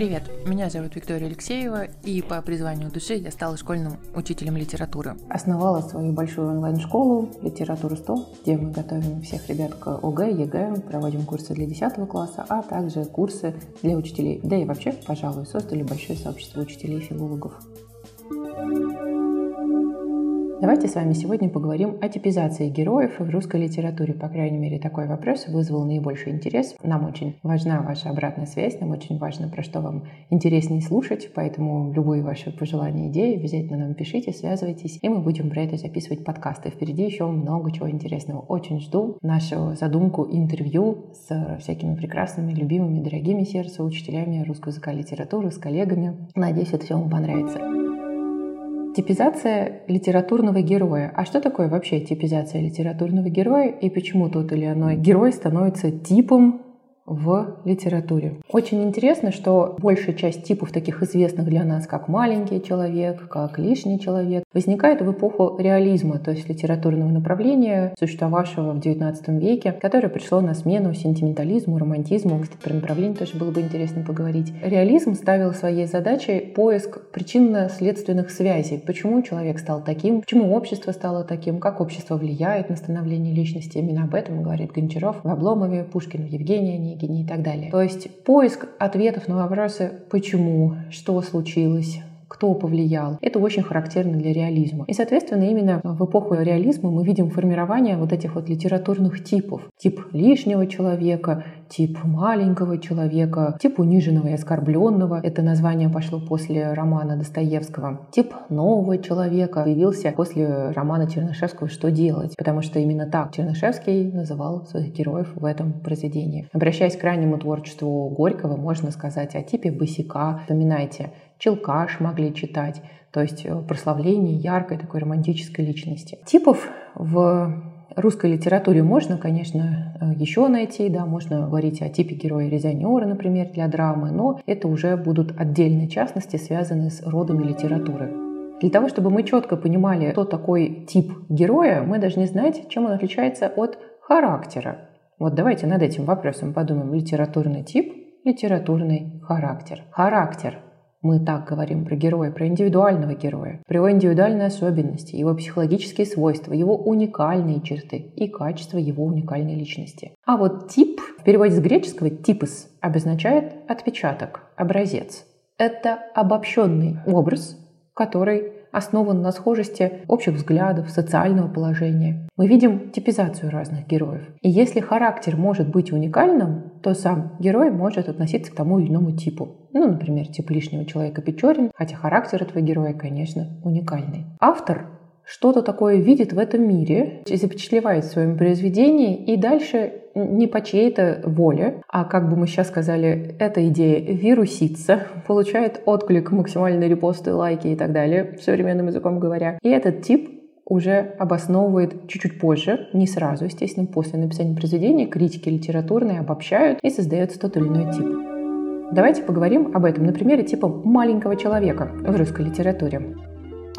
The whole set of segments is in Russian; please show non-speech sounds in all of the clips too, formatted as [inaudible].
Привет, меня зовут Виктория Алексеева, и по призванию души я стала школьным учителем литературы. Основала свою большую онлайн-школу «Литература 100», где мы готовим всех ребят к ОГЭ, ЕГЭ, проводим курсы для 10 класса, а также курсы для учителей. Да и вообще, пожалуй, создали большое сообщество учителей филологов. Давайте с вами сегодня поговорим о типизации героев в русской литературе. По крайней мере, такой вопрос вызвал наибольший интерес. Нам очень важна ваша обратная связь, нам очень важно, про что вам интереснее слушать, поэтому любые ваши пожелания, идеи обязательно нам пишите, связывайтесь, и мы будем про это записывать подкасты. Впереди еще много чего интересного. Очень жду нашу задумку интервью с всякими прекрасными, любимыми, дорогими сердцу учителями русского языка и литературы, с коллегами. Надеюсь, это все вам понравится. Типизация литературного героя. А что такое вообще типизация литературного героя и почему тот или иной герой становится типом в литературе. Очень интересно, что большая часть типов таких известных для нас, как маленький человек, как лишний человек, возникает в эпоху реализма, то есть литературного направления, существовавшего в XIX веке, которое пришло на смену сентиментализму, романтизму. Кстати, про направление тоже было бы интересно поговорить. Реализм ставил своей задачей поиск причинно-следственных связей. Почему человек стал таким, почему общество стало таким, как общество влияет на становление личности. Именно об этом говорит Гончаров в Обломове, Пушкин в Евгении, Онегине и так далее. То есть поиск ответов на вопросы «почему?», «что случилось?», кто повлиял. Это очень характерно для реализма. И, соответственно, именно в эпоху реализма мы видим формирование вот этих вот литературных типов. Тип лишнего человека, тип маленького человека, тип униженного и оскорбленного. Это название пошло после романа Достоевского. Тип нового человека появился после романа Чернышевского «Что делать?», потому что именно так Чернышевский называл своих героев в этом произведении. Обращаясь к раннему творчеству Горького, можно сказать о типе босика. Вспоминайте, Челкаш могли читать, то есть э, прославление яркой такой романтической личности. Типов в русской литературе можно, конечно, э, еще найти, да, можно говорить о типе героя-резонера, например, для драмы, но это уже будут отдельные частности, связанные с родами литературы. Для того, чтобы мы четко понимали, кто такой тип героя, мы должны знать, чем он отличается от характера. Вот давайте над этим вопросом подумаем. Литературный тип, литературный характер. Характер мы так говорим про героя, про индивидуального героя, про его индивидуальные особенности, его психологические свойства, его уникальные черты и качества его уникальной личности. А вот тип, в переводе с греческого «типос», обозначает отпечаток, образец. Это обобщенный образ, который основан на схожести общих взглядов, социального положения. Мы видим типизацию разных героев. И если характер может быть уникальным, то сам герой может относиться к тому или иному типу. Ну, например, тип лишнего человека Печорин, хотя характер этого героя, конечно, уникальный. Автор что-то такое видит в этом мире, запечатлевает в своем произведении и дальше не по чьей-то воле, а как бы мы сейчас сказали, эта идея вирусится, [laughs] получает отклик, максимальные репосты, лайки и так далее, современным языком говоря. И этот тип уже обосновывает чуть-чуть позже, не сразу, естественно, после написания произведения, критики литературные обобщают и создается тот или иной тип. Давайте поговорим об этом на примере типа маленького человека в русской литературе.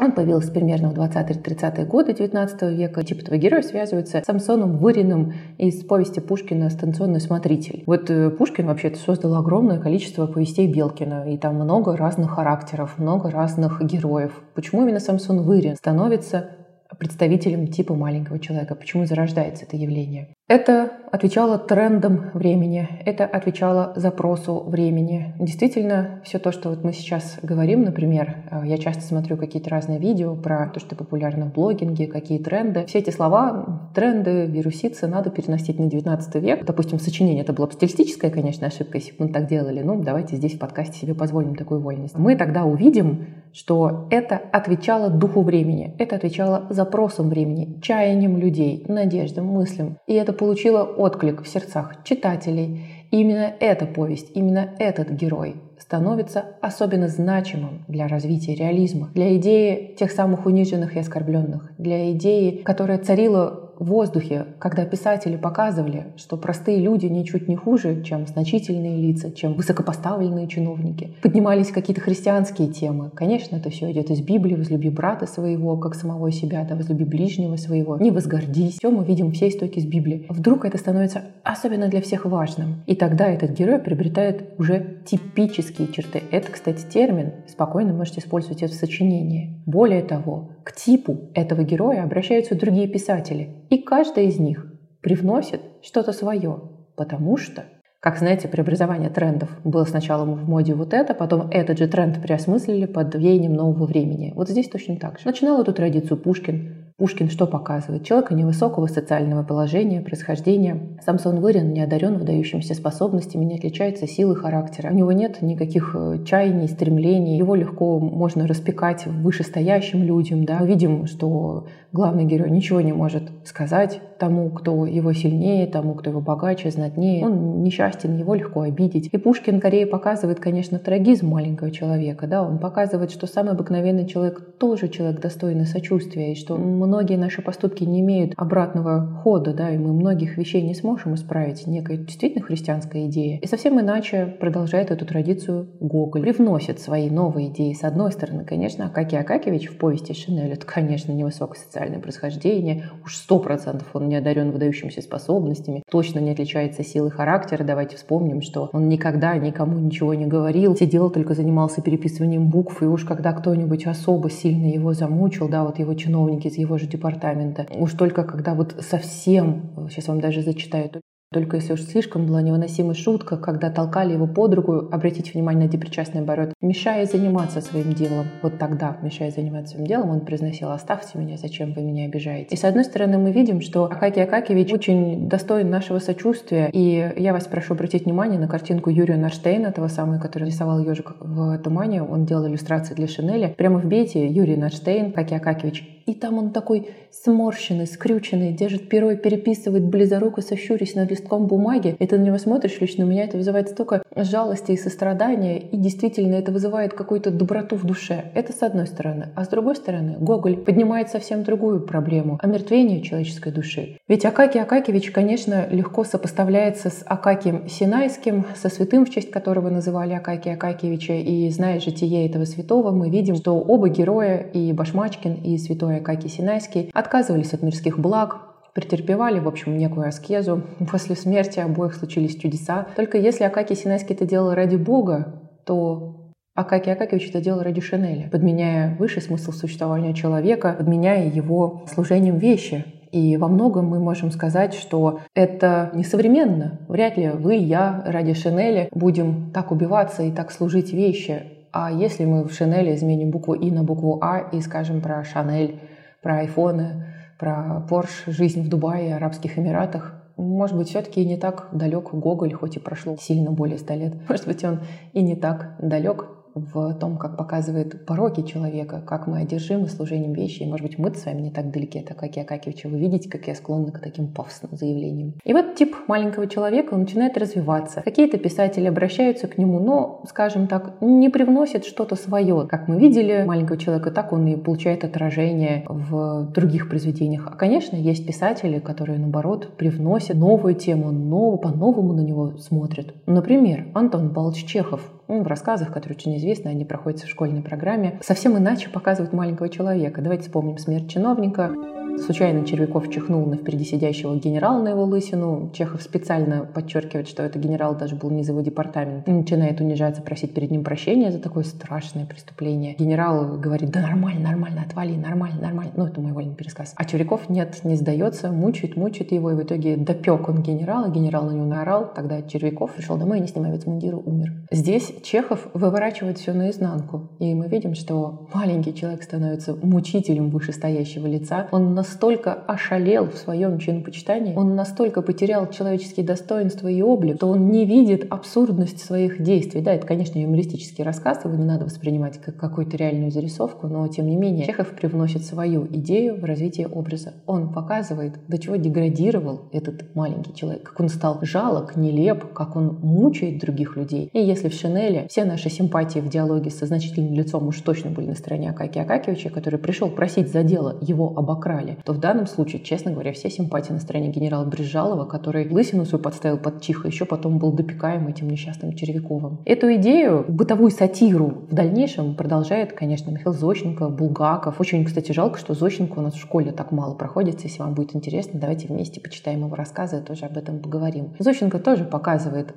Он появился примерно в 20-30-е годы 19 века. Тип этого героя связывается с Самсоном Выриным из повести Пушкина «Станционный смотритель». Вот э, Пушкин вообще-то создал огромное количество повестей Белкина, и там много разных характеров, много разных героев. Почему именно Самсон Вырин становится представителем типа маленького человека? Почему зарождается это явление? Это отвечало трендам времени, это отвечало запросу времени. Действительно, все то, что вот мы сейчас говорим, например, э, я часто смотрю какие-то разные видео про то, что популярно в блогинге, какие тренды. Все эти слова, тренды, вирусицы надо переносить на 19 век. Допустим, сочинение это была бы стилистическая, конечно, ошибка, если бы мы так делали. Ну, давайте здесь в подкасте себе позволим такую вольность. Мы тогда увидим, что это отвечало духу времени, это отвечало запросам времени, чаяниям людей, надеждам, мыслям. И это получила отклик в сердцах читателей. И именно эта повесть, именно этот герой становится особенно значимым для развития реализма, для идеи тех самых униженных и оскорбленных, для идеи, которая царила воздухе, когда писатели показывали, что простые люди ничуть не хуже, чем значительные лица, чем высокопоставленные чиновники, поднимались какие-то христианские темы. Конечно, это все идет из Библии, возлюби брата своего, как самого себя, да, возлюби ближнего своего, не возгордись. Все мы видим все истоки из Библии. Вдруг это становится особенно для всех важным. И тогда этот герой приобретает уже типические черты. Это, кстати, термин, спокойно можете использовать это в сочинении. Более того, к типу этого героя обращаются другие писатели, и каждый из них привносит что-то свое, потому что как знаете, преобразование трендов. Было сначала в моде вот это, потом этот же тренд переосмыслили под веянием нового времени. Вот здесь точно так же. Начинал эту традицию Пушкин, Пушкин что показывает? Человека невысокого социального положения, происхождения. Самсон Вырин не одарен выдающимися способностями, не отличается силой характера. У него нет никаких э, чаяний, стремлений. Его легко можно распекать вышестоящим людям. Да? Мы видим, что главный герой ничего не может сказать тому, кто его сильнее, тому, кто его богаче, знатнее. Он несчастен, его легко обидеть. И Пушкин скорее показывает, конечно, трагизм маленького человека. Да? Он показывает, что самый обыкновенный человек тоже человек достойный сочувствия, и что многие наши поступки не имеют обратного хода, да, и мы многих вещей не сможем исправить. Некая действительно христианская идея. И совсем иначе продолжает эту традицию Гоголь. Привносит свои новые идеи. С одной стороны, конечно, Акакий Акакевич в повести Шинель, это, конечно, невысокое социальное происхождение. Уж сто процентов он не одарен выдающимися способностями. Точно не отличается силой характера. Давайте вспомним, что он никогда никому ничего не говорил. Сидел, только занимался переписыванием букв. И уж когда кто-нибудь особо сильно его замучил, да, вот его чиновники из его же департамента. Уж только когда вот совсем, сейчас вам даже зачитаю, только если уж слишком была невыносимая шутка, когда толкали его под руку, обратите внимание на депричастный оборот, мешая заниматься своим делом. Вот тогда, мешая заниматься своим делом, он произносил «Оставьте меня, зачем вы меня обижаете?». И с одной стороны, мы видим, что Акакий Акакевич очень достоин нашего сочувствия, и я вас прошу обратить внимание на картинку Юрия Нарштейна, того самого, который рисовал ежик в тумане, он делал иллюстрации для Шинеля. Прямо в бейте Юрий Нарштейн, Акакий Акакевич и там он такой сморщенный, скрюченный, держит перо и переписывает близоруко, сощурясь над листком бумаги. Ты на него смотришь, лично у меня это вызывает столько жалости и сострадания, и действительно это вызывает какую-то доброту в душе. Это с одной стороны. А с другой стороны, Гоголь поднимает совсем другую проблему — омертвение человеческой души. Ведь Акакий Акакевич, конечно, легко сопоставляется с Акакием Синайским, со святым, в честь которого называли Акакия Акакевича, и зная житие этого святого, мы видим, что оба героя, и Башмачкин, и святой Святой Акакий Синайский отказывались от мирских благ, претерпевали, в общем, некую аскезу. [laughs] После смерти обоих случились чудеса. Только если Акакий Синайский это делал ради Бога, то Акакий Акакевич это делал ради Шинеля, подменяя высший смысл существования человека, подменяя его служением вещи. И во многом мы можем сказать, что это несовременно. Вряд ли вы, я ради Шинеля будем так убиваться и так служить вещи. А если мы в Шинели изменим букву И на букву А и скажем про Шанель, про айфоны, про Порш, жизнь в Дубае, Арабских Эмиратах, может быть, все-таки не так далек Гоголь, хоть и прошло сильно более ста лет. [laughs] Может быть, он и не так далек в том, как показывает пороки человека, как мы одержимы служением вещи. И, может быть, мы с вами не так далеки от Акакия Акакевича. Вы видите, как я склонна к таким пафосным заявлениям. И вот тип маленького человека начинает развиваться. Какие-то писатели обращаются к нему, но, скажем так, не привносят что-то свое. Как мы видели, маленького человека так он и получает отражение в других произведениях. А, конечно, есть писатели, которые, наоборот, привносят новую тему, новую, по-новому на него смотрят. Например, Антон Павлович Чехов в рассказах, которые очень известны, они проходят в школьной программе, совсем иначе показывают маленького человека. Давайте вспомним смерть чиновника, Случайно Червяков чихнул на впереди сидящего генерала на его лысину. Чехов специально подчеркивает, что это генерал даже был не из его департамента. И начинает унижаться, просить перед ним прощения за такое страшное преступление. Генерал говорит, да нормально, нормально, отвали, нормально, нормально. Ну, это мой вольный пересказ. А Червяков нет, не сдается, мучает, мучает его, и в итоге допек он генерала, генерал на него наорал. Тогда Червяков пришел домой и, не снимая мундира, умер. Здесь Чехов выворачивает все наизнанку. И мы видим, что маленький человек становится мучителем вышестоящего лица. Он настолько ошалел в своем чинопочитании, он настолько потерял человеческие достоинства и облик, что он не видит абсурдность своих действий. Да, это, конечно, юмористический рассказ, его не надо воспринимать как какую-то реальную зарисовку, но, тем не менее, Чехов привносит свою идею в развитие образа. Он показывает, до чего деградировал этот маленький человек, как он стал жалок, нелеп, как он мучает других людей. И если в Шинеле все наши симпатии в диалоге со значительным лицом уж точно были на стороне Акаки Акакевича, который пришел просить за дело, его обокрали, генерале, то в данном случае, честно говоря, все симпатии на стороне генерала Брижалова, который лысину свою подставил под чиха, еще потом был допекаем этим несчастным Червяковым. Эту идею, бытовую сатиру в дальнейшем продолжает, конечно, Михаил Зощенко, Булгаков. Очень, кстати, жалко, что Зощенко у нас в школе так мало проходится. Если вам будет интересно, давайте вместе почитаем его рассказы и тоже об этом поговорим. Зощенко тоже показывает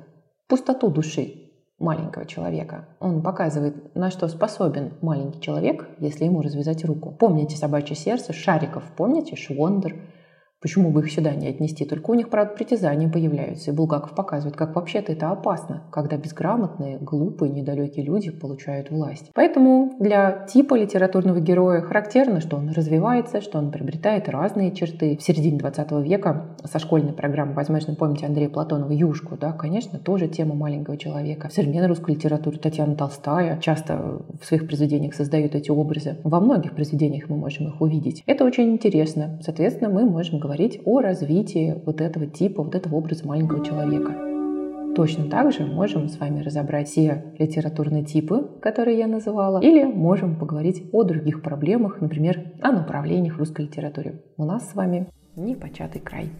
пустоту души, маленького человека. Он показывает, на что способен маленький человек, если ему развязать руку. Помните «Собачье сердце», Шариков, помните «Швондер», Почему бы их сюда не отнести? Только у них, правда, притязания появляются. И Булгаков показывает, как вообще-то это опасно, когда безграмотные, глупые, недалекие люди получают власть. Поэтому для типа литературного героя характерно, что он развивается, что он приобретает разные черты. В середине 20 века со школьной программы, возможно, помните Андрея Платонова «Юшку», да, конечно, тоже тема маленького человека. В современной русской литературе Татьяна Толстая часто в своих произведениях создает эти образы. Во многих произведениях мы можем их увидеть. Это очень интересно. Соответственно, мы можем говорить о развитии вот этого типа, вот этого образа маленького человека. Точно так же можем с вами разобрать все литературные типы, которые я называла, или можем поговорить о других проблемах, например, о направлениях русской литературе. У нас с вами непочатый край.